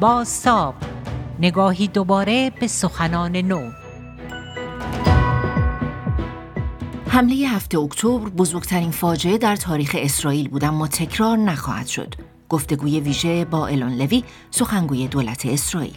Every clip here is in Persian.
باستاب نگاهی دوباره به سخنان نو. حمله هفته اکتبر بزرگترین فاجعه در تاریخ اسرائیل بود اما تکرار نخواهد شد. گفتگوی ویژه با الون لوی سخنگوی دولت اسرائیل.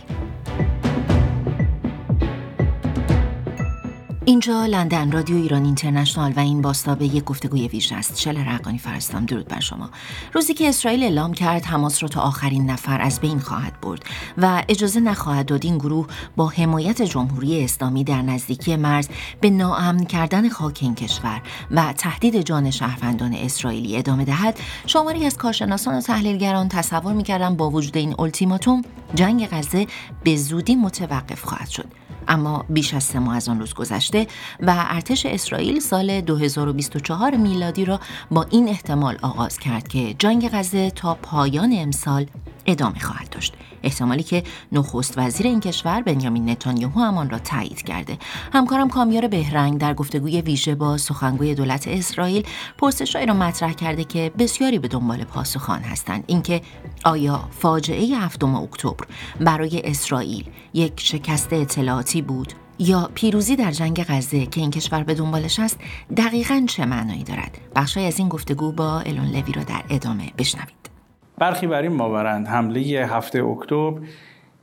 اینجا لندن رادیو ایران اینترنشنال و این باستابه یک گفتگوی ویژه است. شل رقانی فرستم درود بر شما. روزی که اسرائیل اعلام کرد حماس را تا آخرین نفر از بین خواهد برد و اجازه نخواهد داد این گروه با حمایت جمهوری اسلامی در نزدیکی مرز به ناامن کردن خاک این کشور و تهدید جان شهروندان اسرائیلی ادامه دهد شماری از کارشناسان و تحلیلگران تصور می‌کردن با وجود این التیماتوم جنگ غزه به زودی متوقف خواهد شد. اما بیش از سه ماه از آن روز گذشته و ارتش اسرائیل سال 2024 میلادی را با این احتمال آغاز کرد که جنگ غزه تا پایان امسال ادامه خواهد داشت. احتمالی که نخست وزیر این کشور بنیامین نتانیاهو همان را تایید کرده. همکارم کامیار بهرنگ در گفتگوی ویژه با سخنگوی دولت اسرائیل پرسشهایی را مطرح کرده که بسیاری به دنبال پاسخان هستند. اینکه آیا فاجعه هفتم اکتبر برای اسرائیل یک شکست اطلاعاتی بود یا پیروزی در جنگ غزه که این کشور به دنبالش است دقیقا چه معنایی دارد؟ بخشی از این گفتگو با الون لوی را در ادامه بشنوید. برخی بر این باورند حمله هفته اکتبر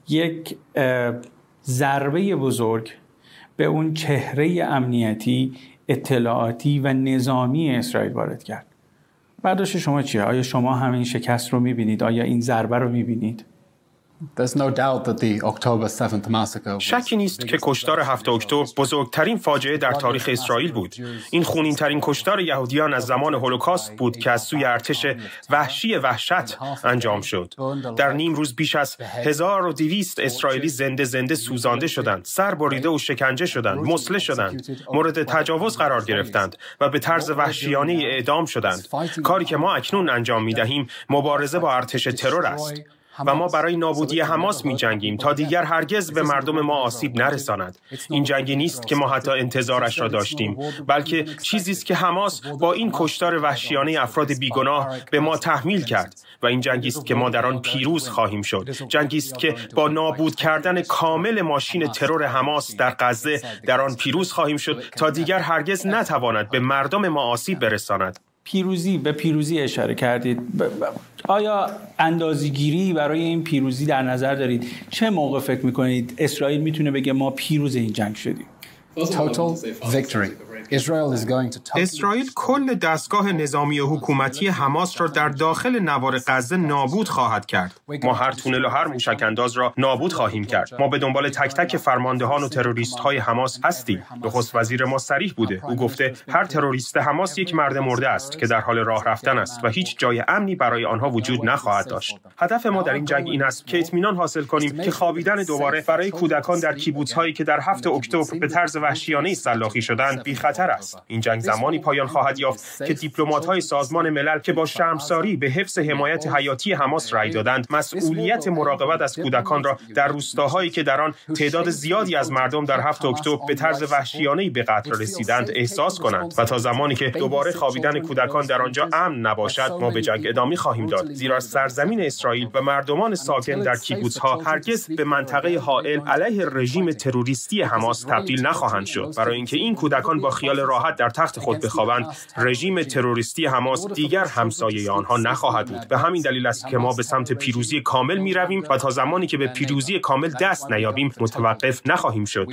یک ضربه بزرگ به اون چهره امنیتی اطلاعاتی و نظامی اسرائیل وارد کرد برداشت شما چیه؟ آیا شما همین شکست رو می‌بینید؟ آیا این ضربه رو می‌بینید؟ شکی نیست که کشتار هفت اکتبر بزرگترین فاجعه در تاریخ اسرائیل بود. این خونین ترین کشتار یهودیان از زمان هولوکاست بود که از سوی ارتش وحشی وحشت انجام شد. در نیم روز بیش از 1200 اسرائیلی زنده زنده سوزانده شدند، سر بریده و شکنجه شدند، مسله شدند، مورد تجاوز قرار گرفتند و به طرز وحشیانه اعدام شدند. کاری که ما اکنون انجام می دهیم مبارزه با ارتش ترور است. و ما برای نابودی حماس می جنگیم تا دیگر هرگز به مردم ما آسیب نرساند. این جنگی نیست که ما حتی انتظارش را داشتیم بلکه چیزی است که حماس با این کشتار وحشیانه افراد بیگناه به ما تحمیل کرد و این جنگی است که ما در آن پیروز خواهیم شد. جنگی است که با نابود کردن کامل ماشین ترور حماس در غزه در آن پیروز خواهیم شد تا دیگر هرگز نتواند به مردم ما آسیب برساند. پیروزی به پیروزی اشاره کردید. آیا اندازیگیری برای این پیروزی در نظر دارید؟ چه موقع فکر می‌کنید اسرائیل می‌تونه بگه ما پیروز این جنگ شدیم؟ Total victory. اسرائیل کل دستگاه نظامی و حکومتی حماس را در داخل نوار غزه نابود خواهد کرد. ما هر تونل و هر موشک انداز را نابود خواهیم کرد. ما به دنبال تک تک فرماندهان و تروریست های حماس هستیم. نخست وزیر ما سریح بوده. او گفته هر تروریست حماس یک مرد مرده است که در حال راه رفتن است و هیچ جای امنی برای آنها وجود نخواهد داشت. هدف ما در این جنگ این است که اطمینان حاصل کنیم که خوابیدن دوباره برای کودکان در کیبوتس هایی که در هفت اکتبر به طرز وحشیانه سلاخی شدند بی است. این جنگ زمانی پایان خواهد یافت که دیپلمات های سازمان ملل که با شرمساری به حفظ حمایت حیاتی حماس رأی دادند مسئولیت مراقبت از کودکان را در روستاهایی که در آن تعداد زیادی از مردم در هفت اکتبر به طرز وحشیانه به قتل رسیدند احساس کنند و تا زمانی که دوباره خوابیدن کودکان در آنجا امن نباشد ما به جنگ ادامه خواهیم داد. زیرا سرزمین اسرائیل و مردمان ساکن در کیبوتس ها هرگز به منطقه حائل علیه رژیم تروریستی حماس تبدیل نخواهند شد. برای اینکه این کودکان با خیال راحت در تخت خود بخوابند رژیم تروریستی حماس دیگر همسایه آنها نخواهد بود. به همین دلیل است که ما به سمت پیروزی کامل می رویم و تا زمانی که به پیروزی کامل دست نیابیم متوقف نخواهیم شد.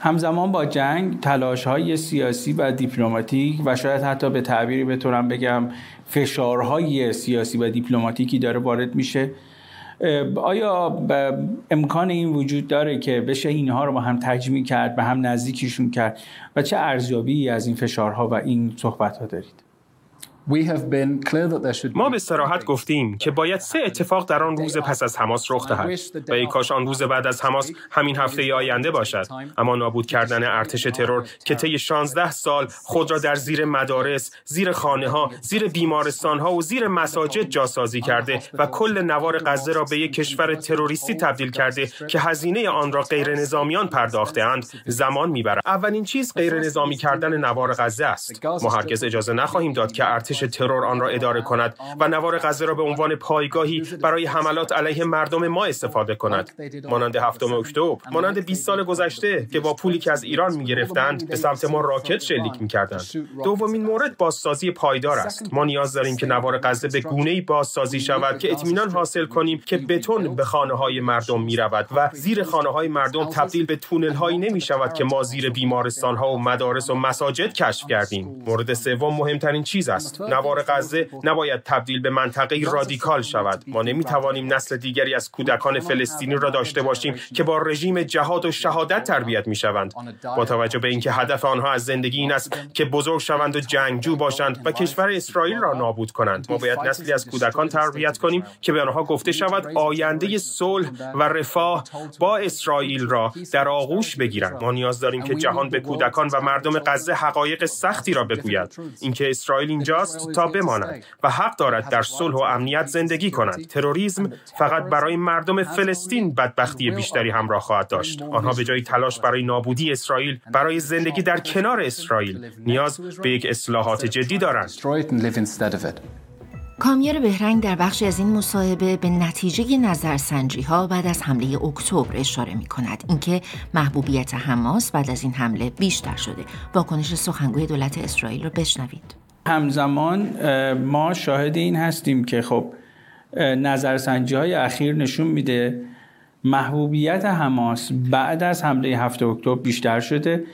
همزمان با جنگ تلاش های سیاسی و دیپلماتیک و شاید حتی به تعبیری بتونم بگم فشارهای سیاسی و دیپلماتیکی داره وارد میشه. آیا امکان این وجود داره که بشه اینها رو با هم تجمیع کرد به هم نزدیکیشون کرد؟ و چه ارزیابی از این فشارها و این صحبت ها دارید؟ ما به سراحت گفتیم که باید سه اتفاق در آن روز پس از حماس رخ دهد و ای کاش آن روز بعد از حماس همین هفته آینده باشد. اما نابود کردن ارتش ترور که طی 16 سال خود را در زیر مدارس زیر خانه ها زیر بیمارستان ها و زیر مساجد جاسازی کرده و کل نوار غزه را به یک کشور تروریستی تبدیل کرده که هزینه آن را غیر نظامیان پرداخته اند زمان می‌برد. اولین چیز غیر نظامی کردن نوار غزه است. ما هرگز اجازه نخواهیم داد که ارتش ارتش ترور آن را اداره کند و نوار غزه را به عنوان پایگاهی برای حملات علیه مردم ما استفاده کند. مانند هفتم اکتبر مانند 20 سال گذشته که با پولی که از ایران می‌گرفتند به سمت ما راکت شلیک می‌کردند. دومین مورد بازسازی پایدار است. ما نیاز داریم که نوار غزه به گونه‌ای بازسازی شود که اطمینان حاصل کنیم که بتون به خانه های مردم می رود و زیر خانه های مردم تبدیل به تونل هایی نمی شود که ما زیر بیمارستان ها و مدارس و مساجد کشف کردیم. مورد سوم مهمترین چیز است. نوار غزه نباید تبدیل به منطقه رادیکال شود. ما نمی توانیم نسل دیگری از کودکان فلسطینی را داشته باشیم که با رژیم جهاد و شهادت تربیت می شوند با توجه به اینکه هدف آنها از زندگی این است که بزرگ شوند و جنگجو باشند و کشور اسرائیل را نابود کنند. ما باید نسلی از کودکان تربیت کنیم که به آنها گفته شود آینده صلح و رفاه با اسرائیل را در آغوش بگیرند. ما نیاز داریم که جهان به کودکان و مردم غزه حقایق سختی را بگوید. اینکه اسرائیل اینجاست تا بماند و حق دارد در صلح و امنیت زندگی کند. تروریسم فقط برای مردم فلسطین بدبختی بیشتری همراه خواهد داشت. آنها به جای تلاش برای نابودی اسرائیل برای زندگی در کنار اسرائیل نیاز به یک اصلاحات جدی دارند. کامیار بهرنگ در بخشی از این مصاحبه به نتیجه نظرسنجی ها بعد از حمله اکتبر اشاره می کند اینکه محبوبیت حماس بعد از این حمله بیشتر شده. واکنش سخنگوی دولت اسرائیل رو بشنوید. همزمان ما شاهد این هستیم که خب نظرسنجی های اخیر نشون میده محبوبیت حماس بعد از حمله هفته اکتبر بیشتر شده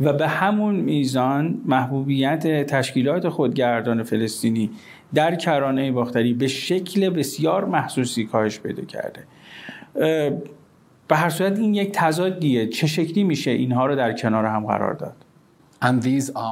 و به همون میزان محبوبیت تشکیلات خودگردان فلسطینی در کرانه باختری به شکل بسیار محسوسی کاهش پیدا کرده. به هر صورت این یک تضادیه. چه شکلی میشه اینها رو در کنار هم قرار داد؟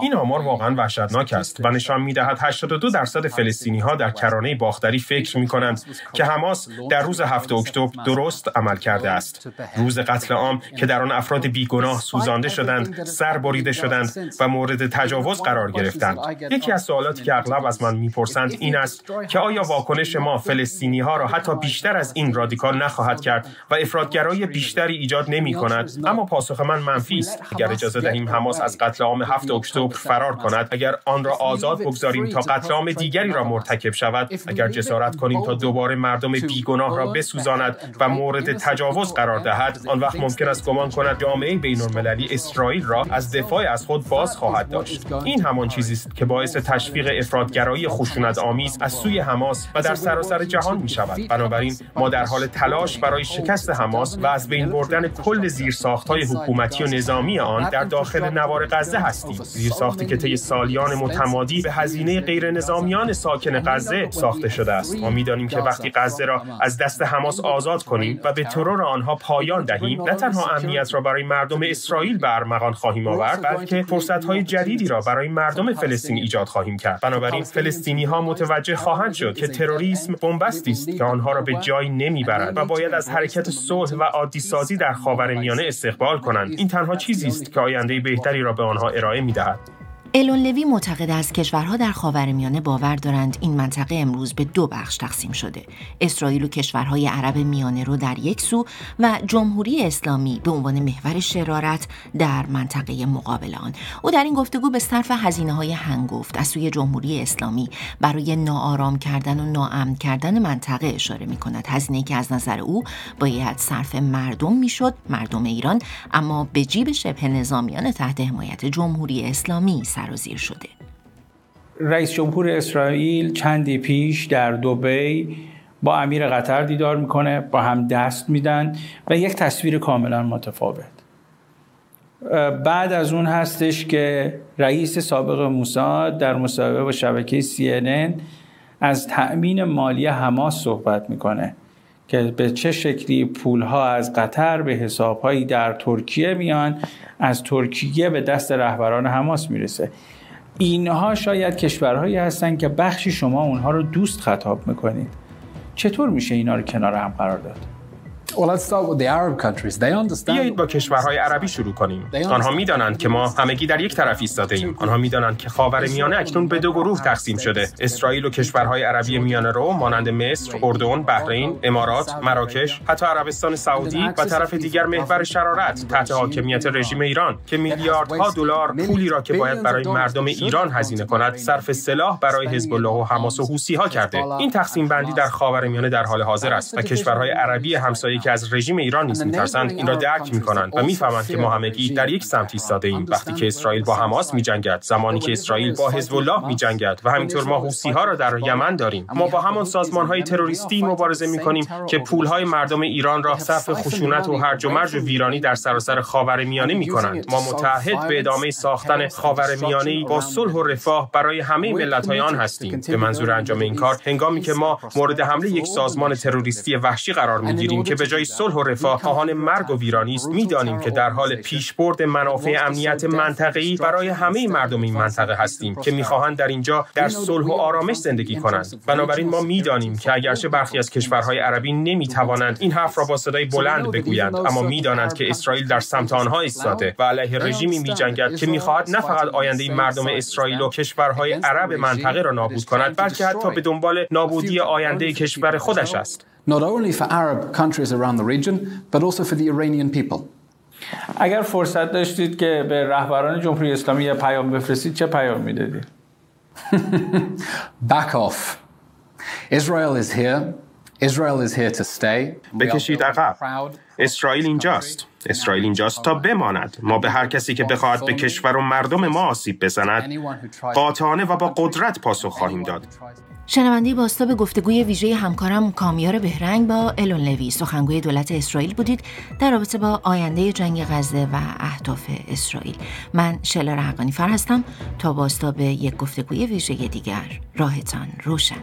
این آمار واقعا وحشتناک است و نشان می‌دهد 82 درصد فلسطینی ها در کرانه باختری فکر می کنند که حماس در روز 7 اکتبر درست عمل کرده است. روز قتل عام که در آن افراد بیگناه سوزانده شدند سر بریده شدند و مورد تجاوز قرار گرفتند. یکی از سوالاتی که اغلب از من می‌پرسند این است که آیا واکنش ما فلسطینی ها را حتی بیشتر از این رادیکال نخواهد کرد و افرادگرایی بیشتری ایجاد نمی کند اما پاسخ من منفی است. اگر اجازه دهیم حماس از قتل 7 اکتبر فرار کند. اگر آن را آزاد بگذاریم تا قتل عام دیگری را مرتکب شود اگر جسارت کنیم تا دوباره مردم بیگناه را بسوزاند و مورد تجاوز قرار دهد آن وقت ممکن است گمان کند جامعه بین المللی اسرائیل را از دفاع از خود باز خواهد داشت. این همان چیزی است که باعث تشویق افرادگرایی خشونت آمیز از سوی حماس و در سراسر جهان می شود بنابراین ما در حال تلاش برای شکست حماس و از بین بردن کل زیرساختهای حکومتی و نظامی آن در داخل نوار غزه هستیم. زیرساختی که طی سالیان متمادی به هزینه غیر نظامیان ساکن غزه ساخته شده است. ما می‌دانیم که وقتی غزه را از دست حماس آزاد کنیم و به ترور آنها پایان دهیم. نه تنها امنیت را برای مردم اسرائیل به ارمغان خواهیم آورد بلکه فرصت‌های جدیدی را برای مردم فلسطین ایجاد خواهیم کرد. بنابراین فلسطینی ها متوجه خواهند شد که تروریسم بنبستی است که آنها را به جایی نمی‌برد و باید از حرکت صلح و عادی سازی در خاورمیانه استقبال کنند. این تنها چیزی است که آینده بهتری را به آنها ارائه می‌دهد. الون لوی معتقد است کشورها در خاورمیانه باور دارند این منطقه امروز به دو بخش تقسیم شده. اسرائیل و کشورهای عرب میانه رو در یک سو و جمهوری اسلامی به عنوان محور شرارت در منطقه مقابل آن. او در این گفتگو به صرف هزینه های هنگفت از سوی جمهوری اسلامی برای ناآرام کردن و ناامن کردن منطقه اشاره می کند هزینه که از نظر او باید صرف مردم می‌شد مردم ایران اما به جیب شبه نظامیان تحت حمایت جمهوری اسلامی سر سرازیر شده. رئیس جمهور اسرائیل چندی پیش در دوبی با امیر قطر دیدار می‌کنه با هم دست میدن و یک تصویر کاملا متفاوت. بعد از اون هستش که رئیس سابق موساد در مصاحبه با شبکه CNN از تأمین مالی حماس صحبت می‌کنه. که به چه شکلی پولها از قطر به حسابهایی در ترکیه میان از ترکیه به دست رهبران حماس می‌رسه اینها شاید کشورهایی هستند که بخشی شما اونها رو دوست خطاب می‌کنید چطور میشه اینا رو کنار هم قرار داد؟ بیایید با کشورهای عربی شروع کنیم. آنها می‌دانند که ما همگی در یک طرف ایستاده ایم. آنها می‌دانند که خاور میانه اکنون به دو گروه تقسیم شده. اسرائیل و کشورهای عربی میانه رو مانند مصر، اردن، بحرین، امارات، مراکش، حتی عربستان سعودی و طرف دیگر محور شرارت تحت حاکمیت رژیم ایران که میلیاردها دلار پولی را که باید برای مردم ایران هزینه کند صرف سلاح برای حزب الله و حماس و حوسی ها کرده. این تقسیم بندی در خاورمیانه در حال حاضر است و کشورهای عربی همسایه که از رژیم ایران نیز میترسند این را درک می‌کنند و می‌فهمند که ما همگی در یک سمت ایستاده ایم. وقتی که اسرائیل با حماس میجنگد زمانی که اسرائیل با حزب الله میجنگد و همینطور ما حوسی ها را در یمن داریم. ما با همان سازمان های تروریستی مبارزه می‌کنیم که پول های مردم ایران را صرف خشونت و هرج و مرج و ویرانی در سراسر خاورمیانه می‌کنند. ما متحد به ادامه ساختن خاورمیانه با صلح و رفاه برای همه ملت های آن هستیم. به منظور انجام این کار هنگامی که ما مورد حمله یک سازمان تروریستی وحشی قرار می‌گیریم که به جای صلح و رفاه خواهان مرگ و ویرانی است. می‌دانیم که در حال پیشبرد منافع امنیت منطقه‌ای برای همه مردم این منطقه هستیم که می‌خواهند در اینجا در صلح و آرامش زندگی کنند. بنابراین ما می‌دانیم که اگرچه برخی از کشورهای عربی نمی‌توانند این حرف را با صدای بلند بگویند اما می‌دانند که اسرائیل در سمت آنها ایستاده و علیه رژیمی میجنگد که می‌خواهد نه فقط آینده مردم اسرائیل و کشورهای عرب منطقه را نابود کند بلکه حتی به دنبال نابودی آینده کشور خودش است. not only for Arab countries around the region, but also for the Iranian people. اگر فرصت داشتید که به رهبران جمهوری اسلامی یه پیام بفرستید چه پیام میدادید؟ Back off. Israel is here. Israel is here to stay. بکشید عقب. اسرائیل اینجاست. اسرائیل اینجاست تا بماند. ما به هر کسی که بخواهد به کشور و مردم ما آسیب بزند قاطعانه و با قدرت پاسخ خواهیم داد. شنونده باستا به گفتگوی ویژه همکارم کامیار بهرنگ با الون لوی سخنگوی دولت اسرائیل بودید در رابطه با آینده جنگ غزه و اهداف اسرائیل من شلر حقانی فر هستم تا باستا به یک گفتگوی ویژه دیگر راهتان روشن